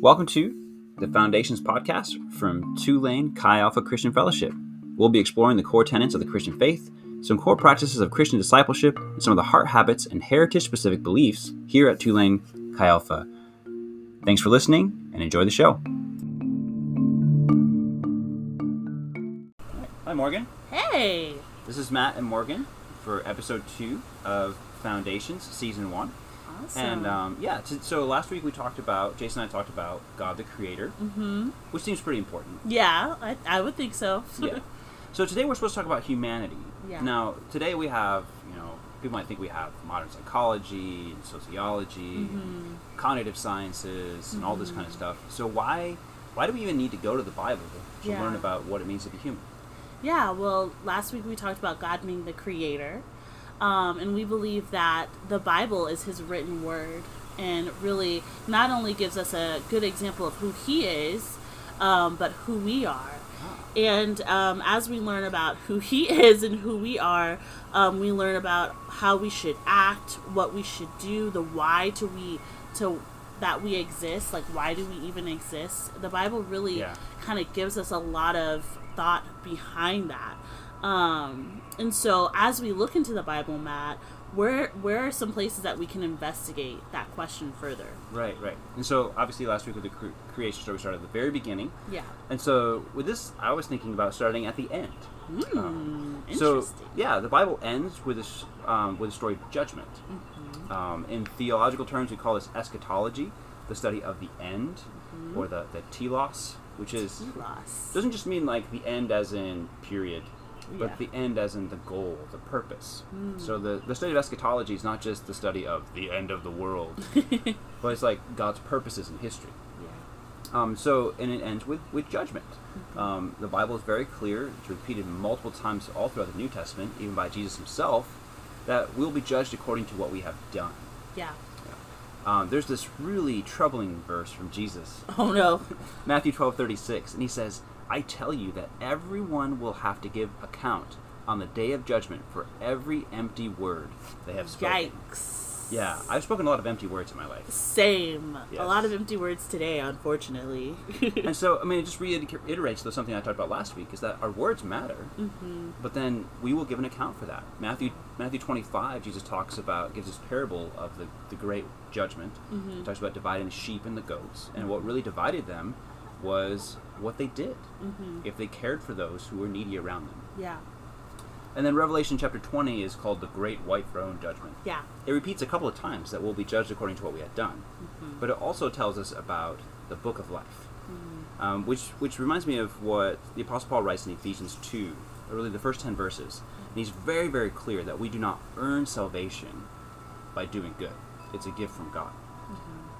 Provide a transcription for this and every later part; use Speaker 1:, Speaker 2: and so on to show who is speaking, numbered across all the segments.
Speaker 1: Welcome to the Foundations podcast from Tulane Chi Alpha Christian Fellowship. We'll be exploring the core tenets of the Christian faith, some core practices of Christian discipleship, and some of the heart habits and heritage specific beliefs here at Tulane Chi Alpha. Thanks for listening and enjoy the show. Hi, Morgan.
Speaker 2: Hey.
Speaker 1: This is Matt and Morgan for episode two of Foundations, season one.
Speaker 2: Awesome.
Speaker 1: And um, yeah, t- so last week we talked about, Jason and I talked about God the Creator,
Speaker 2: hmm
Speaker 1: which seems pretty important.
Speaker 2: Yeah, I, I would think so.
Speaker 1: yeah. So today we're supposed to talk about humanity.
Speaker 2: Yeah.
Speaker 1: Now, today we have, you know, people might think we have modern psychology and sociology,
Speaker 2: Mhm.
Speaker 1: cognitive sciences, and all this kind of
Speaker 2: Mhm.
Speaker 1: stuff. So why why do we even need to go to the Bible to
Speaker 2: Yeah.
Speaker 1: learn about what it means to be human?
Speaker 2: Yeah, well, last week we talked about God being the creator. Um, and we believe that the Bible is his written word and really not only gives us a good example of who he is, um, but who we are. And um, as we learn about who he is and who we are, um, we learn about how we should act, what we should do, the why to we to that we exist. Like why do we even exist? The Bible really
Speaker 1: Yeah.
Speaker 2: kind of gives us a lot of thought behind that. Um, and so as we look into the Bible, Matt, where where are some places that we can investigate that question further?
Speaker 1: Right, right. And so obviously last week with the cre- creation story we started at the very beginning.
Speaker 2: Yeah.
Speaker 1: And so with this, I was thinking about starting at the end.
Speaker 2: Hmm.
Speaker 1: Um,
Speaker 2: interesting.
Speaker 1: So yeah, the Bible ends with this um, with a story of judgment.
Speaker 2: Mm-hmm.
Speaker 1: Um, in theological terms, we call this eschatology, the study of the end,
Speaker 2: Mm-hmm.
Speaker 1: or the the telos, which is
Speaker 2: Telos.
Speaker 1: doesn't just mean like the end as in period, but
Speaker 2: Yeah.
Speaker 1: the end as in the goal, the purpose.
Speaker 2: Mm.
Speaker 1: So the the study of eschatology is not just the study of the end of the world, but it's like God's purposes in history.
Speaker 2: yeah.
Speaker 1: Um, so, and it ends with, with judgment. Um, the Bible is very clear, it's repeated multiple times all throughout the New Testament, even by Jesus himself, that we'll be judged according to what we have done.
Speaker 2: Yeah.
Speaker 1: Um, there's this really troubling verse from Jesus,
Speaker 2: Oh no.
Speaker 1: Matthew 12 36, and he says, I tell you that everyone will have to give account on the day of judgment for every empty word they have spoken.
Speaker 2: Yikes.
Speaker 1: Yeah, I've spoken a lot of empty words in my life.
Speaker 2: Same.
Speaker 1: Yes.
Speaker 2: A lot of empty words today, unfortunately.
Speaker 1: and so, I mean, it just reiterates though something I talked about last week is that our words matter,
Speaker 2: hmm
Speaker 1: but then we will give an account for that. Matthew Matthew 25, Jesus talks about gives this parable of the, the great judgment.
Speaker 2: hmm
Speaker 1: He talks about dividing the sheep and the goats, and what really divided them was what they did.
Speaker 2: hmm
Speaker 1: If they cared for those who were needy around them.
Speaker 2: Yeah.
Speaker 1: And then Revelation chapter 20 is called the Great White Throne Judgment.
Speaker 2: Yeah.
Speaker 1: It repeats a couple of times that we'll be judged according to what we had done,
Speaker 2: hmm
Speaker 1: but it also tells us about the book of life.
Speaker 2: hmm
Speaker 1: um, which which reminds me of what the Apostle Paul writes in Ephesians two, or really the first ten verses. And he's very very clear that we do not earn salvation by doing good; it's a gift from God.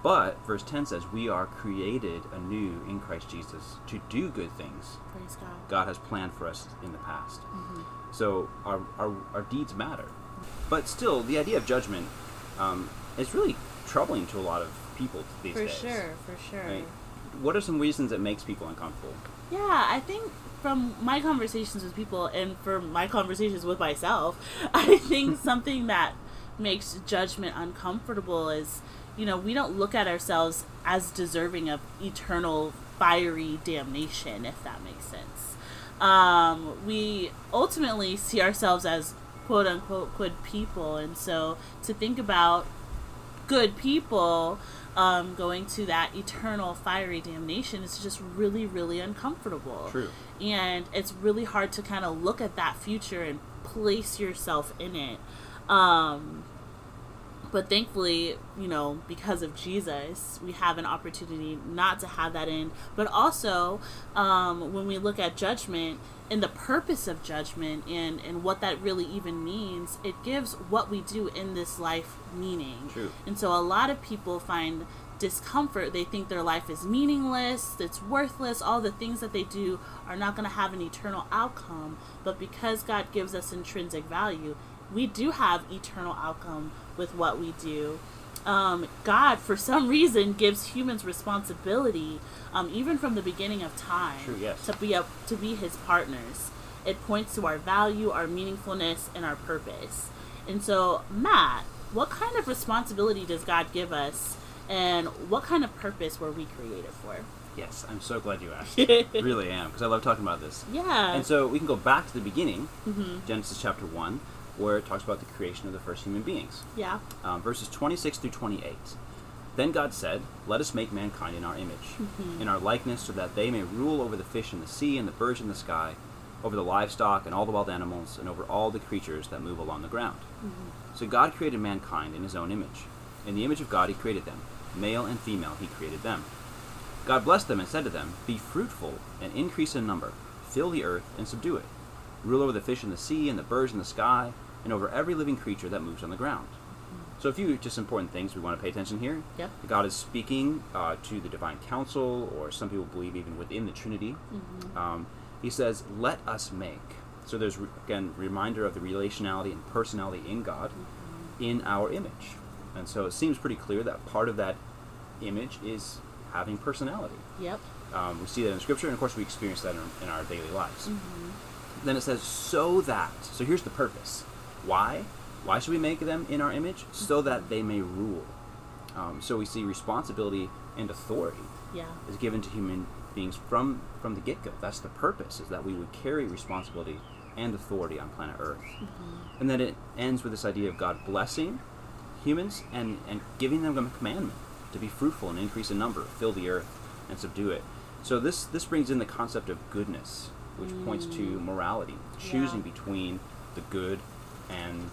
Speaker 1: But verse ten says we are created anew in Christ Jesus to do good things
Speaker 2: Praise God.
Speaker 1: God has planned for us in the past.
Speaker 2: hmm
Speaker 1: So our, our, our deeds matter. But still, the idea of judgment um, is really troubling to a lot of people these
Speaker 2: For
Speaker 1: days.
Speaker 2: sure. For sure.
Speaker 1: Right. What are some reasons it makes people uncomfortable?
Speaker 2: Yeah, I think from my conversations with people and from my conversations with myself, I think something that makes judgment uncomfortable is, you know, we don't look at ourselves as deserving of eternal fiery damnation, if that makes sense. Um, we ultimately see ourselves as quote unquote good people, and so to think about good people um, going to that eternal fiery damnation is just really, really uncomfortable.
Speaker 1: True.
Speaker 2: And it's really hard to kind of look at that future and place yourself in it. Um, but thankfully, you know, because of Jesus, we have an opportunity not to have that in. But also, um, when we look at judgment and the purpose of judgment and, and what that really even means, it gives what we do in this life meaning.
Speaker 1: True.
Speaker 2: And so a lot of people find discomfort. They think their life is meaningless, it's worthless, all the things that they do are not going to have an eternal outcome. But because God gives us intrinsic value, we do have eternal outcome with what we do. Um, God, for some reason, gives humans responsibility, um, even from the beginning of time,
Speaker 1: True, yes.
Speaker 2: to be a, to be His partners. It points to our value, our meaningfulness, and our purpose. And so, Matt, what kind of responsibility does God give us, and what kind of purpose were we created for?
Speaker 1: Yes, I'm so glad you asked. really am, because I love talking about this.
Speaker 2: Yeah.
Speaker 1: And so we can go back to the beginning,
Speaker 2: hmm
Speaker 1: Genesis chapter 1, where it talks about the creation of the first human beings.
Speaker 2: Yeah.
Speaker 1: Um, verses 26 through 28. Then God said, Let us make mankind in our image,
Speaker 2: Mhm.
Speaker 1: in our likeness, so that they may rule over the fish in the sea and the birds in the sky, over the livestock and all the wild animals, and over all the creatures that move along the ground.
Speaker 2: Mhm.
Speaker 1: So God created mankind in his own image. In the image of God he created them. Male and female he created them. God blessed them and said to them, Be fruitful and increase in number, fill the earth and subdue it. Rule over the fish in the sea and the birds in the sky, and over every living creature that moves on the ground. So a few just important things we want to pay attention here.
Speaker 2: Yep.
Speaker 1: God is speaking uh, to the divine council, or some people believe even within the Trinity.
Speaker 2: Mhm.
Speaker 1: Um, he says, "Let us make." So there's re- again reminder of the relationality and personality in God, in our image, and so it seems pretty clear that part of that image is having personality.
Speaker 2: Yep.
Speaker 1: Um, we see that in Scripture, and of course we experience that in our, in our daily lives.
Speaker 2: Mhm.
Speaker 1: Then it says, "So that." So here's the purpose. Why? Why should we make them in our image? So that they may rule. Um, so we see responsibility and authority
Speaker 2: Yeah.
Speaker 1: is given to human beings from from the get go. That's the purpose, is that we would carry responsibility and authority on planet Earth.
Speaker 2: Mhm.
Speaker 1: And then it ends with this idea of God blessing humans and, and giving them a commandment to be fruitful and increase in number, fill the earth and subdue it. So this this brings in the concept of goodness, which points to morality, choosing
Speaker 2: Yeah.
Speaker 1: between the good and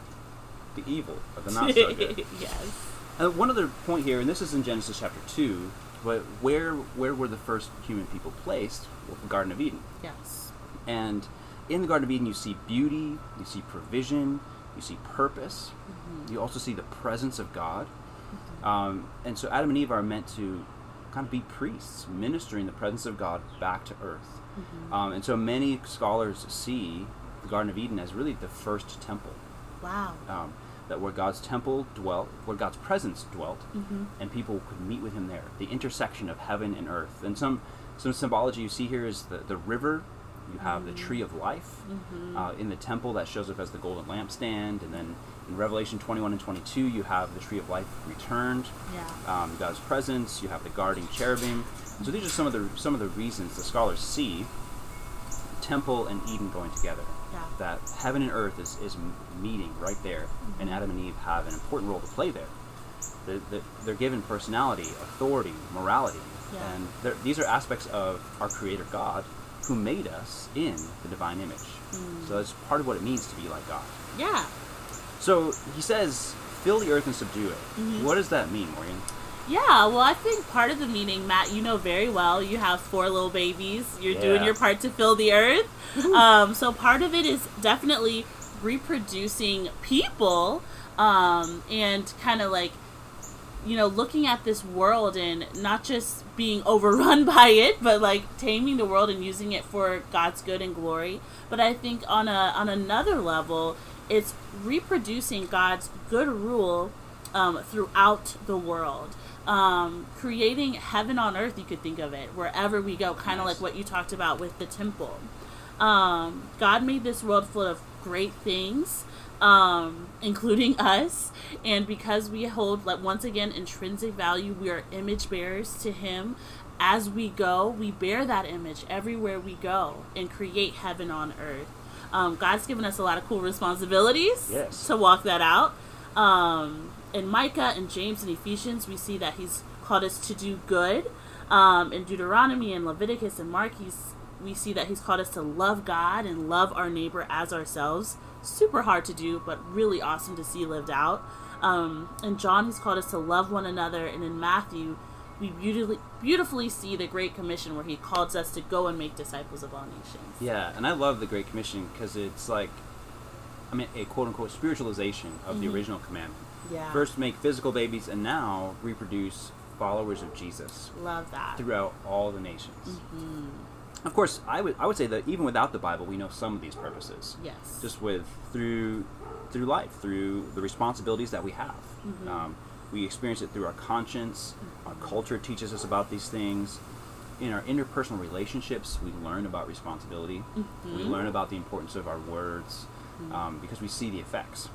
Speaker 1: the evil, or the not so good.
Speaker 2: yes.
Speaker 1: And one other point here, and this is in Genesis chapter two, but where where were the first human people placed? Well, the Garden of Eden.
Speaker 2: Yes.
Speaker 1: And in the Garden of Eden, you see beauty, you see provision, you see purpose.
Speaker 2: Mhm.
Speaker 1: You also see the presence of God. Um, and so Adam and Eve are meant to kind of be priests, ministering the presence of God back to earth.
Speaker 2: Mhm.
Speaker 1: Um, and so many scholars see the Garden of Eden as really the first temple,
Speaker 2: Wow.
Speaker 1: um, that where God's temple dwelt, where God's presence dwelt,
Speaker 2: Mm-hmm.
Speaker 1: and people could meet with Him there. The intersection of heaven and earth. And some some symbology you see here is the the river. You have the tree of life
Speaker 2: Mm-hmm.
Speaker 1: uh, in the temple that shows up as the golden lampstand, and then in Revelation 21 and 22 you have the tree of life returned.
Speaker 2: yeah.
Speaker 1: Um, God's presence. You have the guarding cherubim. And so these are some of the some of the reasons the scholars see temple and Eden going together. That heaven and earth is, is meeting right there, and
Speaker 2: Mhm.
Speaker 1: Adam and Eve have an important role to play there. They're, they're, given personality, authority, morality,
Speaker 2: Yeah.
Speaker 1: and these are aspects of our Creator God who made us in the divine image.
Speaker 2: Mm.
Speaker 1: So that's part of what it means to be like God.
Speaker 2: Yeah.
Speaker 1: So he says, fill the earth and subdue it.
Speaker 2: Mhm.
Speaker 1: What does that mean, Morgan?
Speaker 2: Yeah, well, I think part of the meaning, Matt, you know very well. You have four little babies. You're doing your part to fill the earth. um, so part of it is definitely reproducing people um, and kind of like, you know, looking at this world and not just being overrun by it, but like taming the world and using it for God's good and glory. But I think on a on another level, it's reproducing God's good rule um, throughout the world. Um, creating heaven on earth, you could think of it, wherever we go, kind of like what you talked about with the temple. Um, God made this world full of great things, um, including us, and because we hold, like once again, intrinsic value, we are image bearers to Him. As we go, we bear that image everywhere we go and create heaven on earth. Um, God's given us a lot of cool responsibilities
Speaker 1: Yes.
Speaker 2: to walk that out. Um, in Micah and James and Ephesians, we see that He's called us to do good. Um, in Deuteronomy and Leviticus and Mark, he's, we see that He's called us to love God and love our neighbor as ourselves. Super hard to do, but really awesome to see lived out. Um, in John, He's called us to love one another, and in Matthew, we beautifully beautifully see the Great Commission where He calls us to go and make disciples of all nations.
Speaker 1: Yeah, and I love the Great Commission because it's like, I mean, a quote unquote spiritualization of the
Speaker 2: Mhm.
Speaker 1: original commandment.
Speaker 2: Yeah,
Speaker 1: First, make physical babies, and now reproduce followers of Jesus
Speaker 2: love that.
Speaker 1: throughout all the nations.
Speaker 2: Mhm.
Speaker 1: Of course, I would I would say that even without the Bible, we know some of these purposes.
Speaker 2: Yes.
Speaker 1: Just with through through life, through the responsibilities that we have.
Speaker 2: Mhm.
Speaker 1: Um, we experience it through our conscience. Our culture teaches us about these things. In our interpersonal relationships, we learn about responsibility. We
Speaker 2: Mhm.
Speaker 1: learn about the importance of our words um, because we see the effects.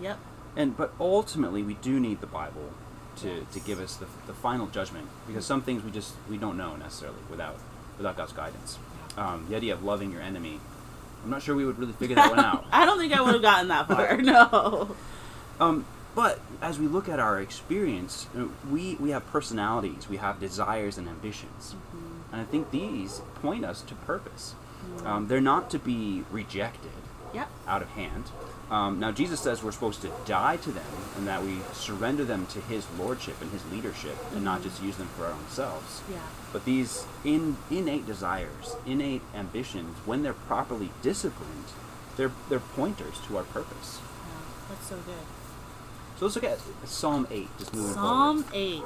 Speaker 2: Yep.
Speaker 1: And but ultimately, we do need the Bible to, to give us the, the final judgment because some things we just we don't know necessarily without without God's guidance. Um, the idea of loving your enemy, I'm not sure we would really figure that one out.
Speaker 2: I don't think I would have gotten that far. No.
Speaker 1: Um, but as we look at our experience, we we have personalities, we have desires and ambitions,
Speaker 2: Mm-hmm.
Speaker 1: and I think these point us to purpose. Um, they're not to be rejected
Speaker 2: Yep.
Speaker 1: out of hand. Um, now Jesus says we're supposed to die to them, and that we surrender them to His lordship and His leadership, and not just use them for our own selves.
Speaker 2: Yeah.
Speaker 1: But these in, innate desires, innate ambitions, when they're properly disciplined, they're they're pointers to our purpose.
Speaker 2: Yeah. That's so good.
Speaker 1: So let's look at Psalm 8, just moving
Speaker 2: Psalm
Speaker 1: forward.
Speaker 2: 8.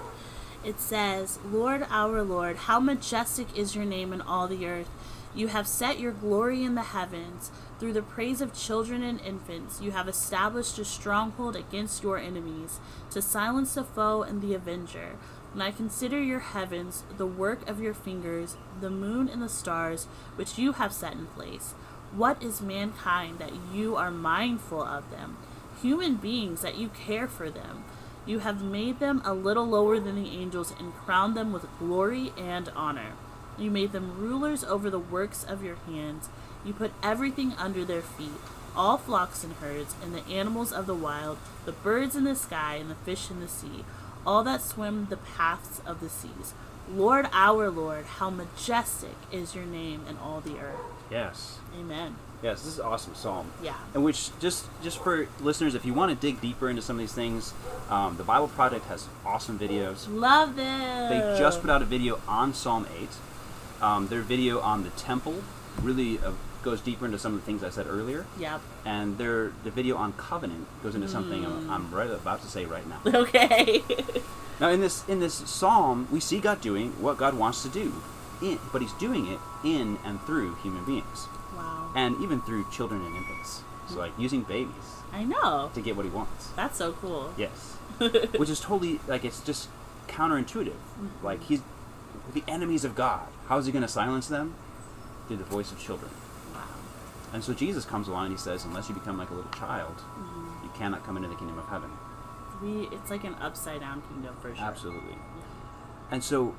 Speaker 2: It says, Lord our Lord, how majestic is your name in all the earth. You have set your glory in the heavens. Through the praise of children and infants, you have established a stronghold against your enemies, to silence the foe and the avenger. When I consider your heavens, the work of your fingers, the moon and the stars, which you have set in place, what is mankind that you are mindful of them? Human beings that you care for them. You have made them a little lower than the angels and crowned them with glory and honor. You made them rulers over the works of your hands. You put everything under their feet all flocks and herds, and the animals of the wild, the birds in the sky, and the fish in the sea, all that swim the paths of the seas. Lord our Lord, how majestic is your name in all the earth.
Speaker 1: Yes.
Speaker 2: Amen.
Speaker 1: Yes, this is an awesome psalm.
Speaker 2: Yeah.
Speaker 1: And which just just for listeners, if you want to dig deeper into some of these things, um, the Bible Project has awesome videos.
Speaker 2: Love this.
Speaker 1: They just put out a video on Psalm 8. Um, their video on the temple really uh, goes deeper into some of the things I said earlier.
Speaker 2: Yep.
Speaker 1: And their the video on covenant goes into something I'm,
Speaker 2: Hmm.
Speaker 1: I'm right about to say right now.
Speaker 2: Okay.
Speaker 1: Now, in this in this psalm, we see God doing what God wants to do, in, but He's doing it in and through human beings,
Speaker 2: wow.
Speaker 1: and even through children and infants. So, like using babies
Speaker 2: I know.
Speaker 1: to get what He wants.
Speaker 2: That's so cool.
Speaker 1: Yes, which is totally like it's just counterintuitive. Like He's the enemies of God. How is He going to silence them? Through the voice of children. And so Jesus comes along and He says, "Unless you become like a little child, you cannot come into the kingdom of heaven."
Speaker 2: We it's like an upside down kingdom for sure.
Speaker 1: Absolutely. And so,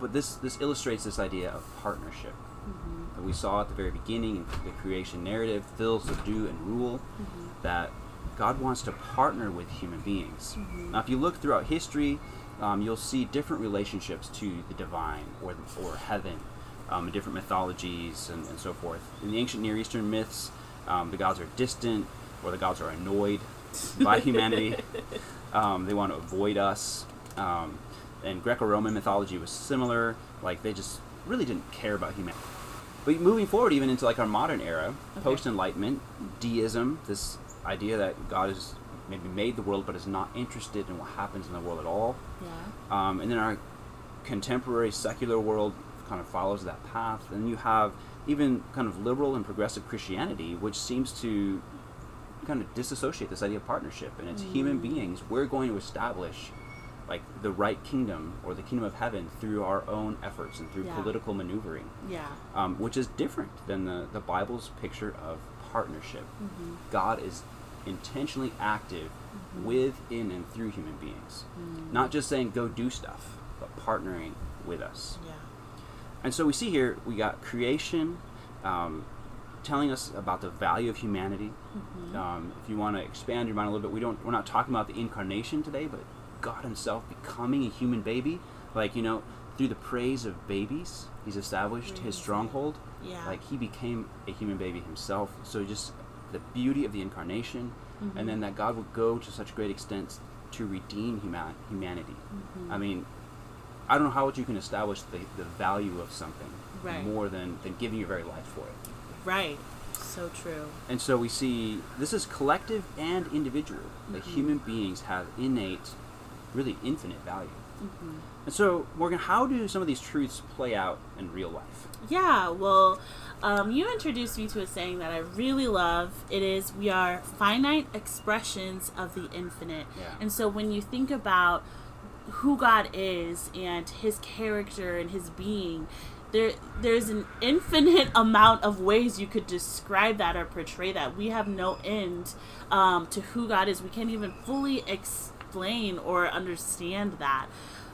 Speaker 1: but this this illustrates this idea of partnership
Speaker 2: Mm-hmm.
Speaker 1: that we saw at the very beginning in the creation narrative, fill, subdue, and rule.
Speaker 2: Mm-hmm.
Speaker 1: That God wants to partner with human beings.
Speaker 2: Mm-hmm.
Speaker 1: Now, if you look throughout history, um, you'll see different relationships to the divine or or heaven, um, different mythologies and, and so forth. In the ancient Near Eastern myths, um, the gods are distant or the gods are annoyed by humanity. Um, they want to avoid us. Um, and Greco-Roman mythology was similar. Like they just really didn't care about humanity. But moving forward, even into like our modern era,
Speaker 2: Okay.
Speaker 1: post-enlightenment, deism, this idea that God has maybe made the world but is not interested in what happens in the world at all.
Speaker 2: Yeah.
Speaker 1: Um, and then our contemporary secular world kind of follows that path. And you have even kind of liberal and progressive Christianity, which seems to kind of disassociate this idea of partnership. And it's human beings. We're going to establish like the right kingdom or the kingdom of heaven through our own efforts and through
Speaker 2: Yeah.
Speaker 1: political maneuvering,
Speaker 2: Yeah.
Speaker 1: um, which is different than the, the Bible's picture of partnership.
Speaker 2: Mm-hmm.
Speaker 1: God is intentionally active with, in, and through human beings.
Speaker 2: Mm.
Speaker 1: Not just saying go do stuff, but partnering with us.
Speaker 2: Yeah.
Speaker 1: And so we see here we got creation um, telling us about the value of humanity.
Speaker 2: Mm-hmm.
Speaker 1: Um, if you want to expand your mind a little bit, we don't we're not talking about the incarnation today, but God Himself becoming a human baby, like you know, through the praise of babies, He's established His stronghold.
Speaker 2: Yeah.
Speaker 1: Like He became a human baby Himself. So just the beauty of the incarnation,
Speaker 2: Mm-hmm.
Speaker 1: and then that God would go to such great extents to redeem human- humanity.
Speaker 2: Mm-hmm.
Speaker 1: I mean, I don't know how you can establish the, the value of something
Speaker 2: Right.
Speaker 1: more than, than giving your very life for it.
Speaker 2: Right. So true.
Speaker 1: And so we see this is collective and individual. That
Speaker 2: Mm-hmm.
Speaker 1: human beings have innate, really infinite value.
Speaker 2: Mm-hmm.
Speaker 1: And so, Morgan, how do some of these truths play out in real life?
Speaker 2: Yeah, well, um, you introduced me to a saying that I really love. It is, we are finite expressions of the infinite.
Speaker 1: Yeah.
Speaker 2: And so when you think about who God is and his character and his being, there there's an infinite amount of ways you could describe that or portray that. We have no end um, to who God is. We can't even fully explain or understand that.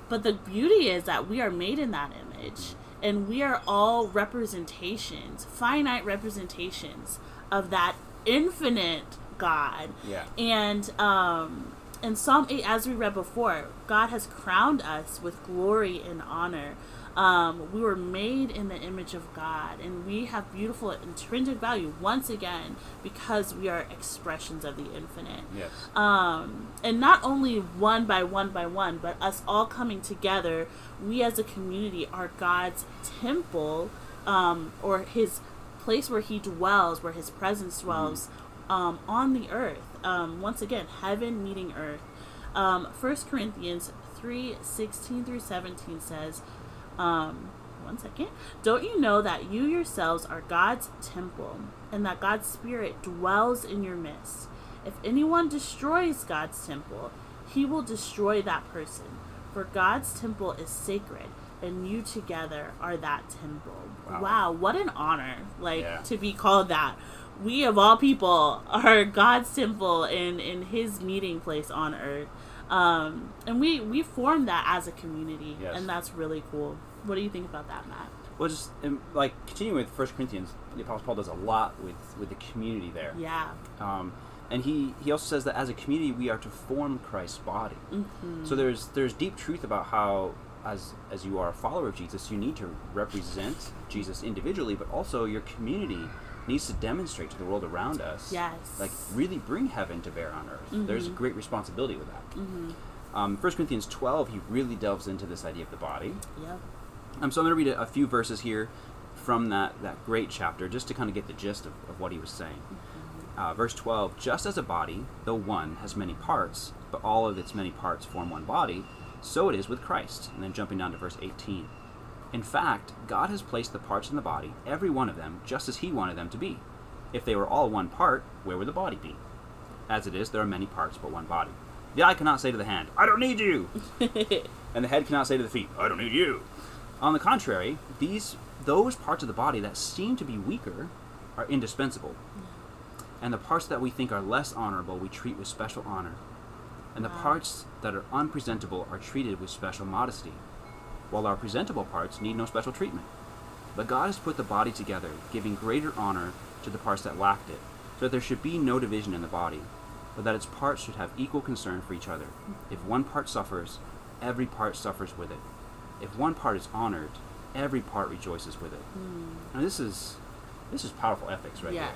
Speaker 2: But the beauty is that we are made in that image, and we are all representations, finite representations of that infinite God.
Speaker 1: Yeah.
Speaker 2: And um, in Psalm 8, as we read before, God has crowned us with glory and honor. Um, we were made in the image of God, and we have beautiful intrinsic value once again because we are expressions of the infinite.
Speaker 1: Yes.
Speaker 2: Um, and not only one by one by one, but us all coming together, we as a community are God's temple um, or His place where He dwells, where His presence dwells um, on the earth. Um, once again, heaven meeting earth. Um, 1 Corinthians 3 16 through 17 says, um, one second. Don't you know that you yourselves are God's temple and that God's Spirit dwells in your midst? If anyone destroys God's temple, he will destroy that person. For God's temple is sacred, and you together are that temple.
Speaker 1: Wow.
Speaker 2: Wow, what an honor! Like
Speaker 1: Yeah.
Speaker 2: to be called that. We of all people are God's temple in in His meeting place on earth, um, and we we form that as a community,
Speaker 1: Yes.
Speaker 2: and that's really cool. What do you think about that, Matt?
Speaker 1: Well, just um, like continuing with First Corinthians, the Apostle Paul does a lot with with the community there.
Speaker 2: Yeah.
Speaker 1: Um, and he, he also says that as a community we are to form Christ's body.
Speaker 2: hmm
Speaker 1: So there's there's deep truth about how as as you are a follower of Jesus, you need to represent Jesus individually, but also your community needs to demonstrate to the world around us.
Speaker 2: Yes.
Speaker 1: Like really bring heaven to bear on earth. There's a great responsibility with that.
Speaker 2: hmm
Speaker 1: Um, 1 Corinthians 12, he really delves into this idea of the body.
Speaker 2: Yep.
Speaker 1: Um, so I'm going to read a, a few verses here from that, that great chapter just to kind of get the gist of, of what he was saying. Uh, verse 12 Just as a body, though one, has many parts, but all of its many parts form one body, so it is with Christ. And then jumping down to verse 18. In fact, God has placed the parts in the body, every one of them, just as He wanted them to be. If they were all one part, where would the body be? As it is, there are many parts, but one body. The eye cannot say to the hand, I don't need you! and the head cannot say to the feet, I don't need you. On the contrary, these those parts of the body that seem to be weaker are indispensable. And the parts that we think are less honorable we treat with special honor. And the parts that are unpresentable are treated with special modesty, while our presentable parts need no special treatment. But God has put the body together, giving greater honor to the parts that lacked it, so that there should be no division in the body, but that its parts should have equal concern for each other. If one part suffers, every part suffers with it. If one part is honored, every part rejoices with it. Hmm. And this is this is powerful ethics right
Speaker 2: yes.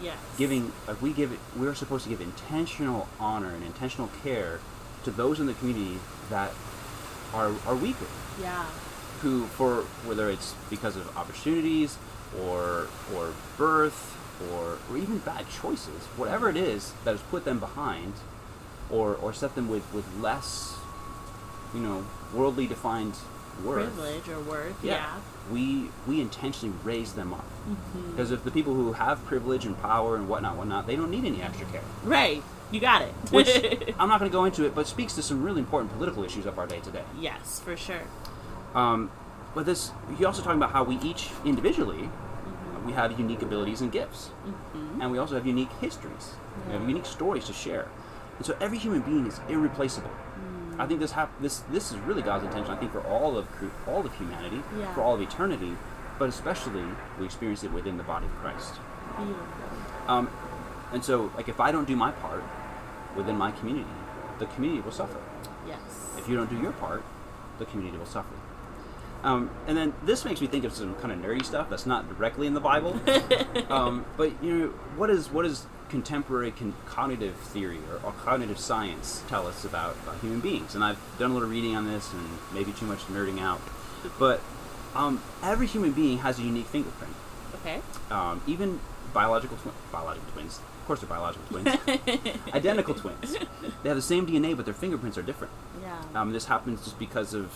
Speaker 1: here.
Speaker 2: Yes.
Speaker 1: Giving like we give it we're supposed to give intentional honor and intentional care to those in the community that are are weaker
Speaker 2: Yeah.
Speaker 1: who for whether it's because of opportunities or or birth or, or even bad choices whatever it is that has put them behind or or set them with with less you know worldly defined worth
Speaker 2: Privilege or worth.
Speaker 1: yeah,
Speaker 2: Yeah.
Speaker 1: we we intentionally raise them up
Speaker 2: Mhm.
Speaker 1: because if the people who have privilege and power and whatnot whatnot they don't need any extra care
Speaker 2: Right. You got it.
Speaker 1: which i'm not going to go into it but speaks to some really important political issues of our day today
Speaker 2: yes, for sure.
Speaker 1: Um, but this, he also talking about how we each individually, we have unique abilities and gifts,
Speaker 2: Mhm.
Speaker 1: and we also have unique histories, we have unique stories to share, and so every human being is irreplaceable. I think this hap- this this is really God's intention. I think for all of all of humanity,
Speaker 2: Yeah.
Speaker 1: for all of eternity, but especially we experience it within the body of Christ.
Speaker 2: Beautiful.
Speaker 1: Um, and so, like, if I don't do my part within my community, the community will suffer.
Speaker 2: Yes.
Speaker 1: If you don't do your part, the community will suffer. Um, and then this makes me think of some kind of nerdy stuff that's not directly in the Bible. um, but you know, what is what is contemporary con- cognitive theory or, or cognitive science tell us about, about human beings? And I've done a little reading on this, and maybe too much nerding out. But um, every human being has a unique fingerprint.
Speaker 2: okay.
Speaker 1: Um, even biological twi- biological twins. Of course, they're biological twins. Identical twins. They have the same DNA, but their fingerprints are different.
Speaker 2: Yeah.
Speaker 1: Um, this happens just because of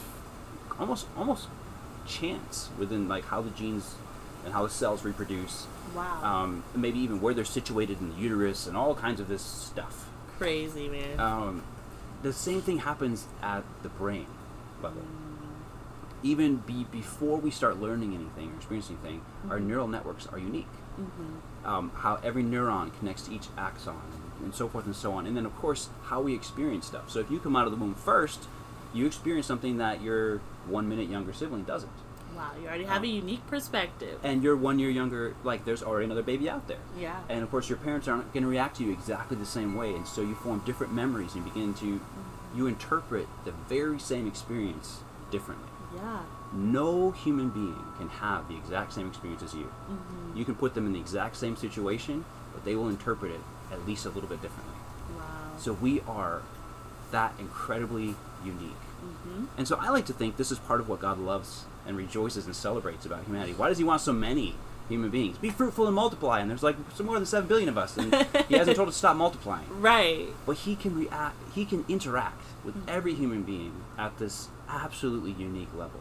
Speaker 1: almost almost chance within like how the genes and how the cells reproduce.
Speaker 2: wow.
Speaker 1: Um, maybe even where they're situated in the uterus and all kinds of this stuff.
Speaker 2: Crazy man.
Speaker 1: Um, the same thing happens at the brain level. even be before we start learning anything or experiencing anything, our
Speaker 2: Mhm.
Speaker 1: neural networks are unique.
Speaker 2: Mm-hmm.
Speaker 1: Um, how every neuron connects to each axon, and so forth and so on. And then, of course, how we experience stuff. So if you come out of the womb first, you experience something that your one minute younger sibling doesn't.
Speaker 2: Wow, you already have
Speaker 1: Um,
Speaker 2: a unique perspective.
Speaker 1: And you're one year younger, like there's already another baby out there.
Speaker 2: yeah.
Speaker 1: And of course, your parents aren't going to react to you exactly the same way, and so you form different memories and begin to you interpret the very same experience differently.
Speaker 2: Yeah.
Speaker 1: No human being can have the exact same experience as you.
Speaker 2: Mm-hmm.
Speaker 1: You can put them in the exact same situation, but they will interpret it at least a little bit differently.
Speaker 2: Wow.
Speaker 1: So we are that incredibly unique.
Speaker 2: mm-hmm.
Speaker 1: And so I like to think this is part of what God loves and rejoices and celebrates about humanity. Why does He want so many human beings? Be fruitful and multiply. And there's like some more than seven billion of us, and He hasn't told us to stop multiplying.
Speaker 2: Right.
Speaker 1: But He can react. He can interact with
Speaker 2: Mhm.
Speaker 1: every human being at this absolutely unique level.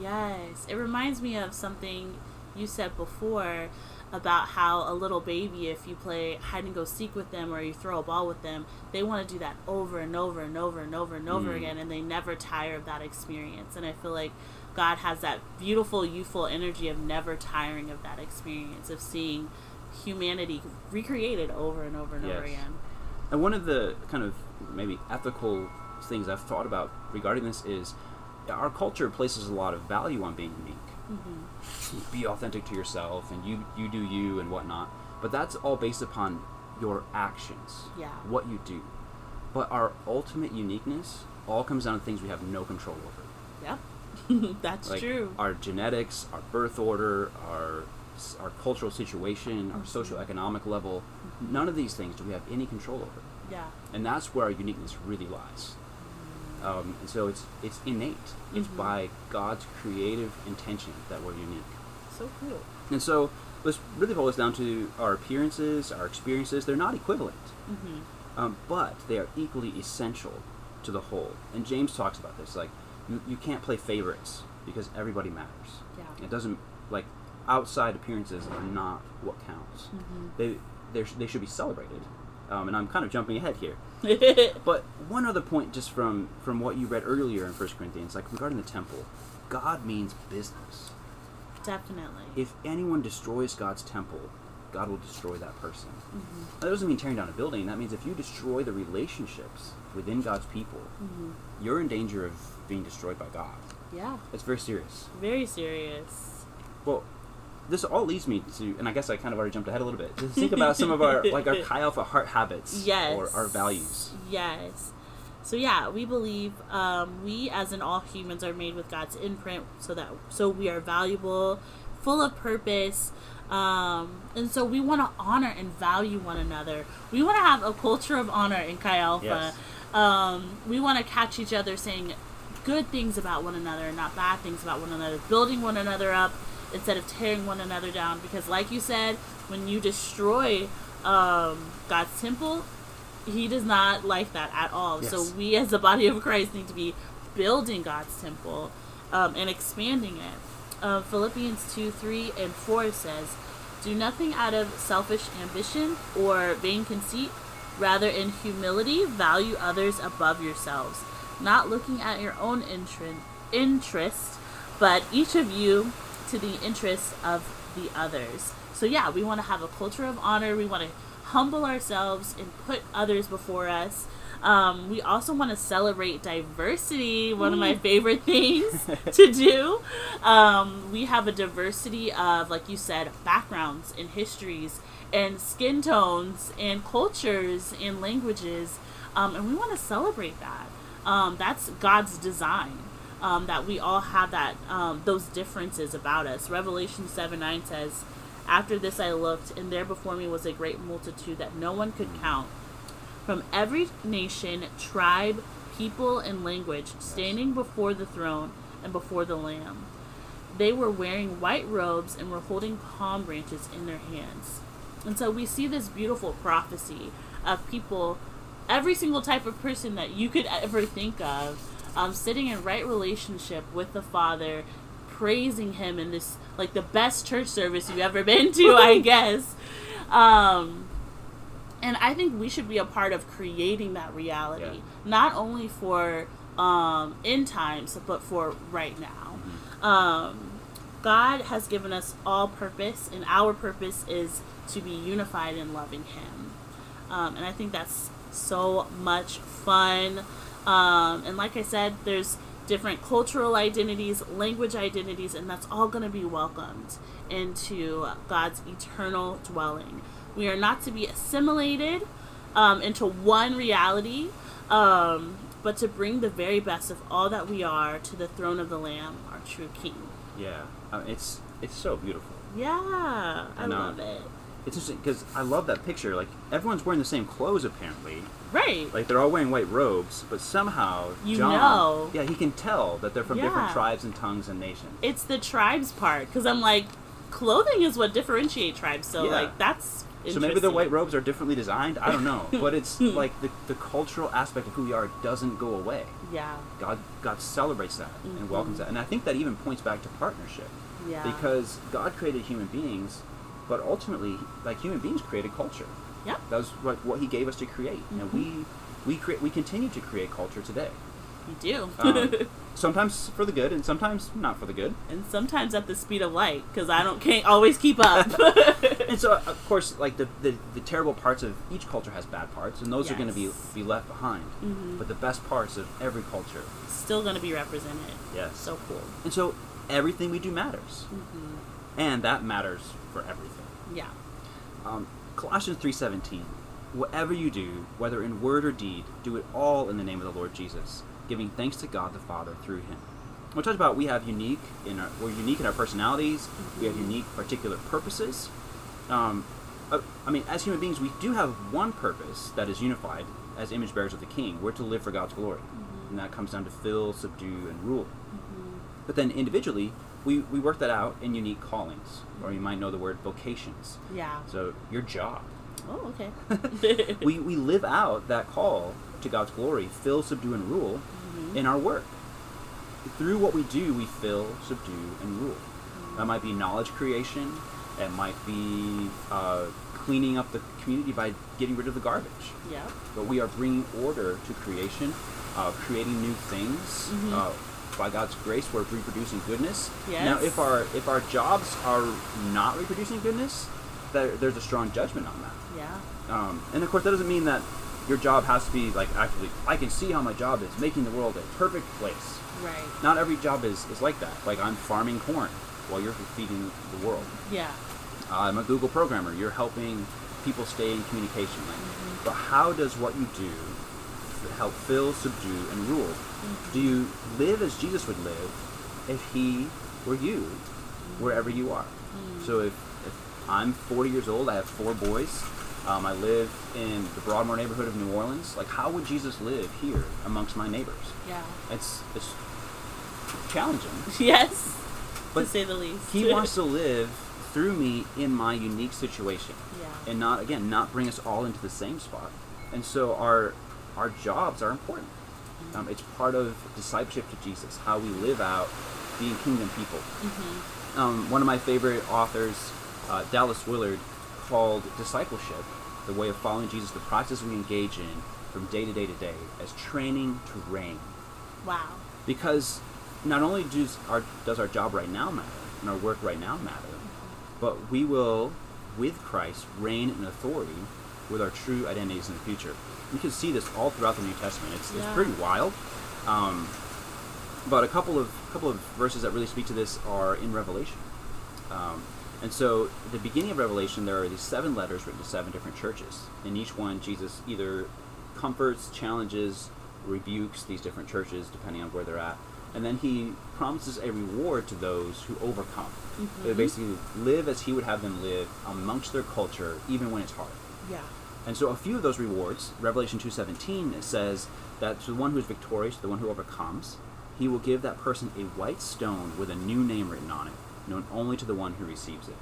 Speaker 2: Yes. It reminds me of something you said before about how a little baby, if you play hide and go seek with them or you throw a ball with them, they want to do that over and over and over and over and over
Speaker 1: Mm.
Speaker 2: again, and they never tire of that experience. And I feel like God has that beautiful, youthful energy of never tiring of that experience, of seeing humanity recreated over and over and over again.
Speaker 1: And one of the kind of maybe ethical things I've thought about regarding this is our culture places a lot of value on being unique.
Speaker 2: hmm
Speaker 1: Be authentic to yourself, and you you do you and whatnot. But that's all based upon your actions,
Speaker 2: Yeah.
Speaker 1: what you do. But our ultimate uniqueness all comes down to things we have no control over.
Speaker 2: Yep. That's
Speaker 1: like
Speaker 2: true.
Speaker 1: our genetics, our birth order, our our cultural situation, our
Speaker 2: Mhm.
Speaker 1: socioeconomic level. None of these things do we have any control over.
Speaker 2: yeah.
Speaker 1: and that's where our uniqueness really lies. Um, and so it's it's innate. It's
Speaker 2: Mhm.
Speaker 1: by God's creative intention that we're unique.
Speaker 2: So cool.
Speaker 1: And so let's really boil this down to our appearances, our experiences. They're not equivalent,
Speaker 2: hmm
Speaker 1: um, but they are equally essential to the whole. And James talks about this. Like you, you can't play favorites because everybody matters.
Speaker 2: Yeah.
Speaker 1: It doesn't like outside appearances are not what counts.
Speaker 2: hmm
Speaker 1: They they should be celebrated. Um, and I'm kind of jumping ahead here. But one other point, just from from what you read earlier in First Corinthians, like regarding the temple, God means business.
Speaker 2: Definitely.
Speaker 1: If anyone destroys God's temple, God will destroy that person.
Speaker 2: hmm
Speaker 1: That doesn't mean tearing down a building. That means if you destroy the relationships within God's people,
Speaker 2: hmm
Speaker 1: you're in danger of being destroyed by God.
Speaker 2: Yeah.
Speaker 1: It's very serious.
Speaker 2: Very serious.
Speaker 1: Well, this all leads me to, and I guess I kind of already jumped ahead a little bit, to think about some of our like our Chi Alpha heart habits
Speaker 2: Yes.
Speaker 1: or our values.
Speaker 2: Yes. So yeah, we believe um, we, as in all humans, are made with God's imprint, so that so we are valuable, full of purpose, um, and so we want to honor and value one another. We want to have a culture of honor in Chi Alpha.
Speaker 1: Yes.
Speaker 2: Um, we want to catch each other saying good things about one another, not bad things about one another, building one another up instead of tearing one another down. Because, like you said, when you destroy um, God's temple, He does not like that at all. So, we as the body of Christ need to be building God's temple um, and expanding it. Uh, Philippians 2 3 and 4 says, Do nothing out of selfish ambition or vain conceit. Rather, in humility, value others above yourselves, not looking at your own interest, interest but each of you to the interests of the others. So, yeah, we want to have a culture of honor. We want to humble ourselves and put others before us. Um, we also want to celebrate diversity, one of my favorite things to do. Um, we have a diversity of, like you said, backgrounds and histories and skin tones and cultures and languages. Um, and we want to celebrate that. Um, that's God's design. Um, that we all have that um, those differences about us. Revelation seven nine says, "After this I looked, and there before me was a great multitude that no one could count, from every nation, tribe, people, and language, standing before the throne and before the Lamb. They were wearing white robes and were holding palm branches in their hands." And so we see this beautiful prophecy of people, every single type of person that you could ever think of, um, sitting in right relationship with the Father, praising Him in this, like the best church service you've ever been to, I guess. Um, and I think we should be a part of creating that reality,
Speaker 1: Yeah.
Speaker 2: not only for um, end times, but for right now. Um, God has given us all purpose, and our purpose is to be unified in loving Him. Um, and I think that's so much fun. Um, and like I said, there's different cultural identities, language identities, and that's all going to be welcomed into God's eternal dwelling. We are not to be assimilated um, into one reality, um, but to bring the very best of all that we are to the throne of the Lamb, our true King.
Speaker 1: Yeah, uh, it's it's so beautiful.
Speaker 2: Yeah, I
Speaker 1: And, uh,
Speaker 2: love it.
Speaker 1: It's interesting because I love that picture. Like everyone's wearing the same clothes apparently.
Speaker 2: Right.
Speaker 1: Like they're all wearing white robes, but somehow
Speaker 2: You
Speaker 1: John,
Speaker 2: know.
Speaker 1: yeah, he can tell that they're from different tribes and tongues and nations.
Speaker 2: it's the tribes part because I'm like, clothing is what differentiate tribes. So
Speaker 1: Yeah.
Speaker 2: like that's
Speaker 1: So maybe their white robes are differently designed. I don't know, but it's like the, the cultural aspect of who we are doesn't go away.
Speaker 2: Yeah.
Speaker 1: God God celebrates that and welcomes that, and I think that even points back to partnership
Speaker 2: Mm-hmm. Yeah.
Speaker 1: because God created human beings, but ultimately, like human beings created culture.
Speaker 2: Yeah,
Speaker 1: That was what, what He gave us to create, and
Speaker 2: Mm-hmm.
Speaker 1: we we create we continue to create culture today.
Speaker 2: You do.
Speaker 1: Um, sometimes for the good, and sometimes not for the good.
Speaker 2: and sometimes at the speed of light because I don't can't always keep up.
Speaker 1: And so, of course, like the, the, the terrible parts of each culture has bad parts, and those are going to be be left behind.
Speaker 2: Mhm.
Speaker 1: But the best parts of every culture,
Speaker 2: Still gonna be represented.
Speaker 1: yes.
Speaker 2: So cool.
Speaker 1: and so everything we do matters,
Speaker 2: hmm
Speaker 1: and that matters for everything.
Speaker 2: Yeah.
Speaker 1: Um, Colossians three seventeen, whatever you do, whether in word or deed, do it all in the name of the Lord Jesus, giving thanks to God the Father through Him. We talked about we have unique in our we're unique in our personalities. We have unique particular purposes. Um, uh, I mean, as human beings, we do have one purpose that is unified as image bearers of the King. We're to live for God's glory, and that comes down to fill, subdue, and rule. But then individually, we, we work that out in unique callings, or you might know the word vocations.
Speaker 2: Yeah.
Speaker 1: So your job.
Speaker 2: Oh, okay.
Speaker 1: we, we live out that call to God's glory, fill, subdue, and rule in our work. Through what we do, we fill, subdue, and rule. That might be knowledge creation. It might be uh, cleaning up the community by getting rid of the garbage.
Speaker 2: yeah.
Speaker 1: But we are bringing order to creation, uh, creating new things. Uh, by God's grace, we're reproducing goodness. Now, if our if our jobs are not reproducing goodness, there, there's a strong judgment on that.
Speaker 2: Yeah.
Speaker 1: Um, and of course, that doesn't mean that your job has to be like actively. I can see how my job is making the world a perfect place.
Speaker 2: Right.
Speaker 1: Not every job is, is like that. Like I'm farming corn while you're feeding the world.
Speaker 2: Yeah.
Speaker 1: I'm a Google programmer. You're helping people stay in communication. Like, but how does what you do help fill, subdue, and rule? Do you live as Jesus would live if He were you, wherever you are? So if, if I'm 40 years old, I have four boys. Um, I live in the Broadmoor neighborhood of New Orleans. Like, how would Jesus live here amongst my neighbors?
Speaker 2: Yeah.
Speaker 1: It's it's challenging.
Speaker 2: Yes.
Speaker 1: But
Speaker 2: to say the least.
Speaker 1: He wants to live through me in my unique situation,
Speaker 2: Yeah.
Speaker 1: and not again not bring us all into the same spot. And so our our jobs are important. Um, it's part of discipleship to Jesus, how we live out being kingdom people.
Speaker 2: Mm-hmm.
Speaker 1: Um, one of my favorite authors, uh, Dallas Willard, called discipleship the way of following Jesus, the process we engage in from day to day to day, as training to reign
Speaker 2: Wow.
Speaker 1: because not only does our does our job right now matter and our work right now matter, but we will, with Christ, reign in authority with our true identities in the future. We can see this all throughout the New Testament. It's, it's pretty wild. Um, but a couple of couple of verses that really speak to this are in Revelation. Um, and so, at the beginning of Revelation, there are these seven letters written to seven different churches. In each one, Jesus either comforts, challenges, rebukes these different churches, depending on where they're at. And then he promises a reward to those who overcome. They basically live as he would have them live amongst their culture, even when it's hard.
Speaker 2: Yeah.
Speaker 1: And so a few of those rewards, Revelation 2.17, says that to the one who is victorious, to the one who overcomes, he will give that person a white stone with a new name written on it, known only to the one who receives it.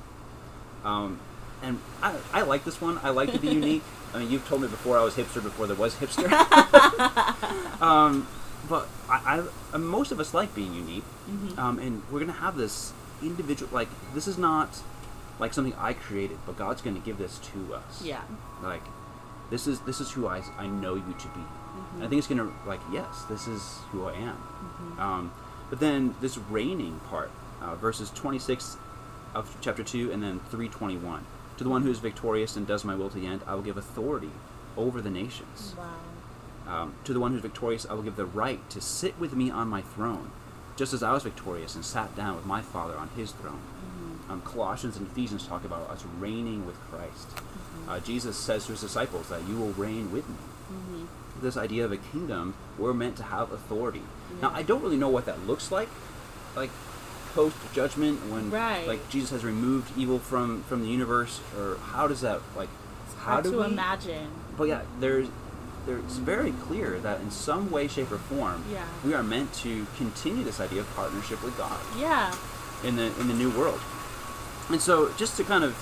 Speaker 1: Um, and I, I like this one. I like to be unique. I mean, you've told me before I was hipster before there was hipster. um, but I, I, most of us like being unique.
Speaker 2: Mm-hmm.
Speaker 1: Um, and we're going to have this individual, like, this is not like something I created, but God's going to give this to us
Speaker 2: Yeah.
Speaker 1: like this is this is who I, I know you to be and i think it's gonna like yes this is who i am um, But then this reigning part, uh, verses 26 of chapter 2 and then 321. To the one who is victorious and does my will to the end, I will give authority over the nations.
Speaker 2: Wow.
Speaker 1: Um, to the one who is victorious, I will give the right to sit with me on my throne, just as I was victorious and sat down with my Father on his throne.
Speaker 2: Mm-hmm.
Speaker 1: Um, Colossians and Ephesians talk about us reigning with Christ.
Speaker 2: Mm-hmm.
Speaker 1: Uh, Jesus says to his disciples that you will reign with me.
Speaker 2: Mm-hmm.
Speaker 1: This idea of a kingdom, we're meant to have authority. Now, I don't really know what that looks like, like post judgment when
Speaker 2: Right.
Speaker 1: like Jesus has removed evil from from the universe, or how does that like?
Speaker 2: It's
Speaker 1: how
Speaker 2: hard
Speaker 1: do
Speaker 2: to
Speaker 1: we?
Speaker 2: imagine.
Speaker 1: But yeah, there's there's very clear that in some way, shape, or form,
Speaker 2: Yeah.
Speaker 1: we are meant to continue this idea of partnership with God
Speaker 2: Yeah.
Speaker 1: in the in the new world. And so, just to kind of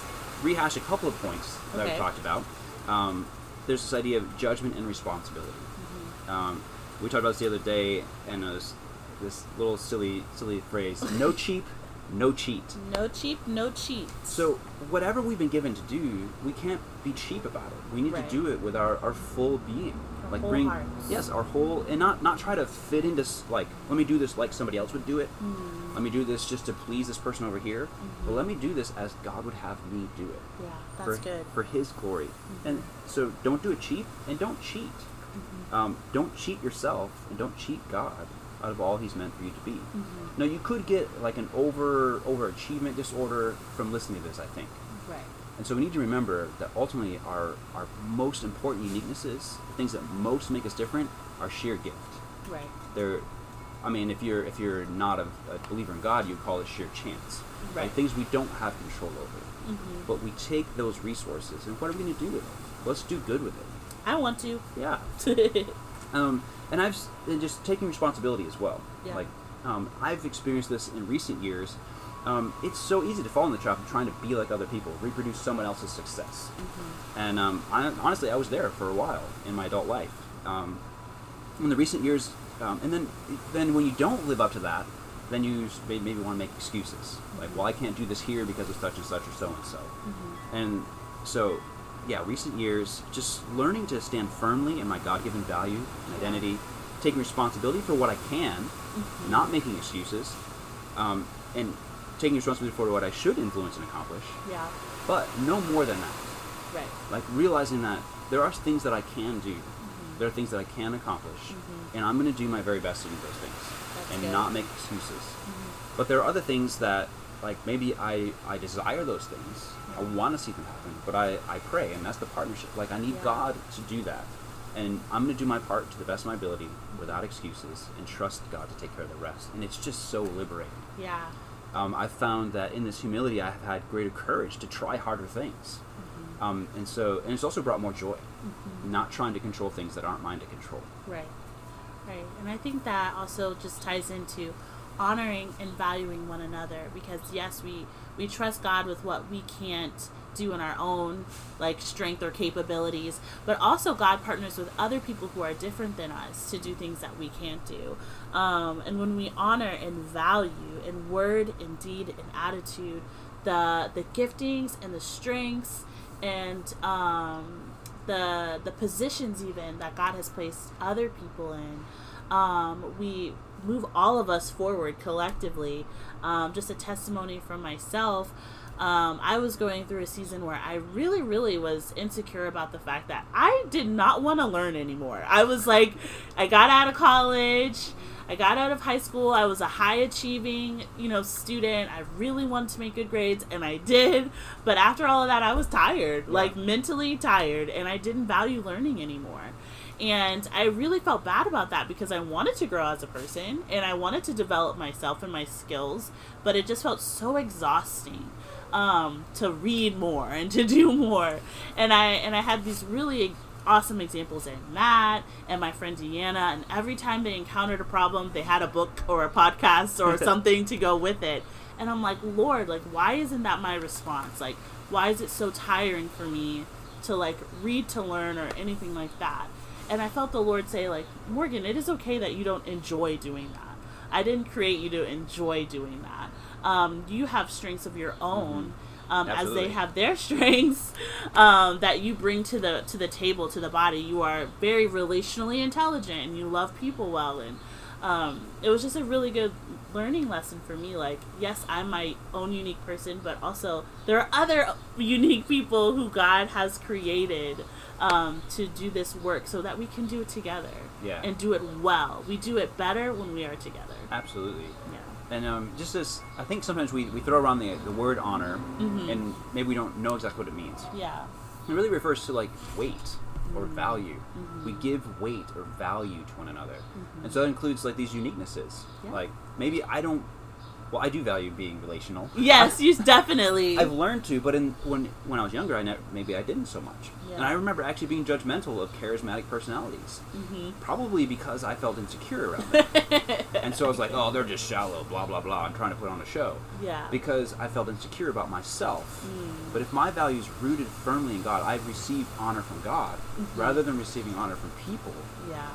Speaker 1: rehash a couple of points that
Speaker 2: Okay.
Speaker 1: I've talked about, um, there's this idea of judgment and responsibility.
Speaker 2: Mm-hmm.
Speaker 1: Um, we talked about this the other day, and was this little silly silly phrase: "No cheap, no cheat."
Speaker 2: No cheap, no cheat.
Speaker 1: So whatever we've been given to do, we can't be cheap about it. We need
Speaker 2: Right.
Speaker 1: to do it with our, our full being.
Speaker 2: Our
Speaker 1: like bring
Speaker 2: hearts.
Speaker 1: yes, our whole and not not try to fit into like let me do this like somebody else would do it.
Speaker 2: Mm.
Speaker 1: Let me do this just to please this person over here. But let me do this as God would have me do it.
Speaker 2: Yeah, that's
Speaker 1: for,
Speaker 2: good.
Speaker 1: for His glory. And so don't do it cheap and don't cheat.
Speaker 2: Mm-hmm.
Speaker 1: Um, don't cheat yourself and don't cheat God out of all He's meant for you to be.
Speaker 2: Mm-hmm.
Speaker 1: Now you could get like an over overachievement disorder from listening to this. I think.
Speaker 2: Right.
Speaker 1: And so we need to remember that ultimately our, our most important uniquenesses, the things that most make us different, are sheer gift.
Speaker 2: Right.
Speaker 1: They're, I mean, if you're if you're not a, a believer in God, you call it sheer chance,
Speaker 2: Right.
Speaker 1: Things we don't have control over.
Speaker 2: Mm-hmm.
Speaker 1: But we take those resources, and what are we going to do with them? Let's do good with it.
Speaker 2: I want to.
Speaker 1: Yeah. Um, and I've and just taking responsibility as well.
Speaker 2: Yeah.
Speaker 1: Like um, I've experienced this in recent years. Um, it's so easy to fall in the trap of trying to be like other people, reproduce someone else's success.
Speaker 2: Mm-hmm.
Speaker 1: And um, I, honestly, I was there for a while in my adult life. Um, in the recent years, um, and then then when you don't live up to that, then you maybe want to make excuses like, well, I can't do this here because of such and such or so and so.
Speaker 2: Mm-hmm.
Speaker 1: And so, yeah, recent years, just learning to stand firmly in my God given value and identity, taking responsibility for what I can,
Speaker 2: Mm-hmm.
Speaker 1: not making excuses, um, and taking responsibility for what I should influence and accomplish,
Speaker 2: yeah.
Speaker 1: but no more than that.
Speaker 2: Right.
Speaker 1: Like realizing that there are things that I can do,
Speaker 2: Mm-hmm.
Speaker 1: there are things that I can accomplish, and I'm going to do my very best to do those things
Speaker 2: That's
Speaker 1: and
Speaker 2: good.
Speaker 1: not make excuses.
Speaker 2: Mm-hmm.
Speaker 1: But there are other things that, like maybe I, I desire those things. I want to see them happen, but I, I pray, and that's the partnership. Like I need
Speaker 2: Yeah.
Speaker 1: God to do that, and I'm going to do my part to the best of my ability without excuses, and trust God to take care of the rest. And it's just so liberating.
Speaker 2: Yeah.
Speaker 1: Um, I've found that in this humility, I have had greater courage to try harder things,
Speaker 2: Mm-hmm.
Speaker 1: um, and so and it's also brought more joy, not trying to control things that aren't mine to control.
Speaker 2: Right. Right. And I think that also just ties into honoring and valuing one another because yes, we we trust God with what we can't do on our own like strength or capabilities, but also God partners with other people who are different than us to do things that we can't do. Um, and when we honor and value in word, in deed, and attitude the the giftings and the strengths and um, the the positions even that God has placed other people in, um, we move all of us forward collectively. Um, just a testimony from myself. Um, I was going through a season where I really, really was insecure about the fact that I did not want to learn anymore. I was like, I got out of college, I got out of high school, I was a high achieving, you know, student. I really wanted to make good grades, and I did. But after all of that, I was tired, like mentally tired, and I didn't value learning anymore. And I really felt bad about that because I wanted to grow as a person and I wanted to develop myself and my skills, but it just felt so exhausting um, to read more and to do more. And I and I had these really awesome examples in Matt and my friend Deanna, and every time they encountered a problem, they had a book or a podcast or something to go with it. And I'm like, Lord, like, why isn't that my response? Like, why is it so tiring for me to like read to learn or anything like that? And I felt the Lord say, like, Morgan, it is okay that you don't enjoy doing that. I didn't create you to enjoy doing that. Um, you have strengths of your own. Um, as they have their strengths um, that you bring to the to the table to the body. You are very relationally intelligent and you love people well and um, it was just a really good learning lesson for me. Like, yes, I'm my own unique person, but also there are other unique people who God has created um, to do this work so that we can do it together
Speaker 1: Yeah.
Speaker 2: and do it well. We do it better when we are together.
Speaker 1: Absolutely.
Speaker 2: Yeah.
Speaker 1: And um, just as I think sometimes we, we throw around the, the word honor,
Speaker 2: Mhm.
Speaker 1: and maybe we don't know exactly what it means.
Speaker 2: Yeah.
Speaker 1: It really refers to like weight or value.
Speaker 2: Mhm.
Speaker 1: We give weight or value to one another,
Speaker 2: Mhm.
Speaker 1: and so that includes like these uniquenesses.
Speaker 2: Yeah.
Speaker 1: Like maybe I don't. Well, I do value being relational.
Speaker 2: Yes, you definitely.
Speaker 1: I've learned to, but in when when I was younger, I ne- maybe I didn't so much.
Speaker 2: Yeah.
Speaker 1: And I remember actually being judgmental of charismatic personalities,
Speaker 2: hmm
Speaker 1: probably because I felt insecure around them. and so I was like, "Oh, they're just shallow, blah blah blah. I'm trying to put on a show."
Speaker 2: yeah.
Speaker 1: Because I felt insecure about myself.
Speaker 2: Mm.
Speaker 1: But if my values rooted firmly in God, I've received honor from God
Speaker 2: Mhm.
Speaker 1: rather than receiving honor from people.
Speaker 2: yeah.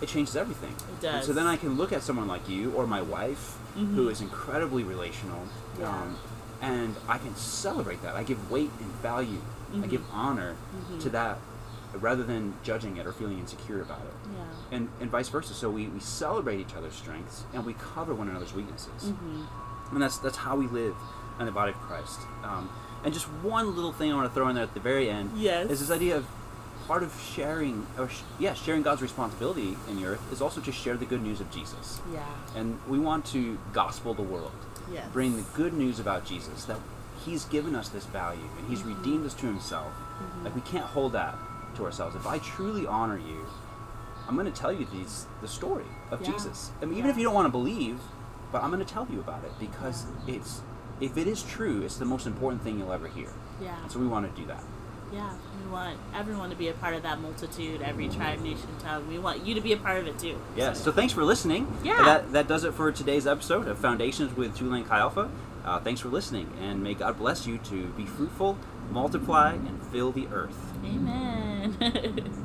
Speaker 1: It changes everything.
Speaker 2: It
Speaker 1: And
Speaker 2: does.
Speaker 1: so then I can look at someone like you or my wife,
Speaker 2: Mhm.
Speaker 1: who is incredibly relational,
Speaker 2: Yeah.
Speaker 1: um, and I can celebrate that. I give weight and value. I
Speaker 2: Mhm.
Speaker 1: give honor
Speaker 2: Mhm.
Speaker 1: to that rather than judging it or feeling insecure about it.
Speaker 2: Yeah.
Speaker 1: And, and vice versa. So we, we celebrate each other's strengths and we cover one another's weaknesses.
Speaker 2: hmm
Speaker 1: And that's that's how we live in the body of Christ. Um, and just one little thing I want to throw in there at the very end
Speaker 2: Yes.
Speaker 1: is this idea of part of sharing, or sh- yeah, sharing God's responsibility in the earth is also to share the good news of Jesus.
Speaker 2: Yeah.
Speaker 1: And we want to gospel the world,
Speaker 2: Yes.
Speaker 1: bring the good news about Jesus that He's given us this value and He's
Speaker 2: Mhm.
Speaker 1: redeemed us to Himself.
Speaker 2: Mhm.
Speaker 1: Like we can't hold that to ourselves. If I truly honor you, I'm going to tell you these the story of
Speaker 2: Yeah.
Speaker 1: Jesus. I mean, even
Speaker 2: Yeah.
Speaker 1: if you don't want to believe, but I'm going to tell you about it because it's if it is true, it's the most important thing you'll ever hear.
Speaker 2: Yeah.
Speaker 1: And so we want to do that.
Speaker 2: Yeah. We want everyone to be a part of that multitude, every tribe, nation, tongue. We want you to be a part of it too.
Speaker 1: Yes. So thanks for listening.
Speaker 2: Yeah.
Speaker 1: That that does it for today's episode of Foundations with Julian Chi Alpha. Uh, thanks for listening, and may God bless you to be fruitful, multiply, and fill the earth.
Speaker 2: Amen.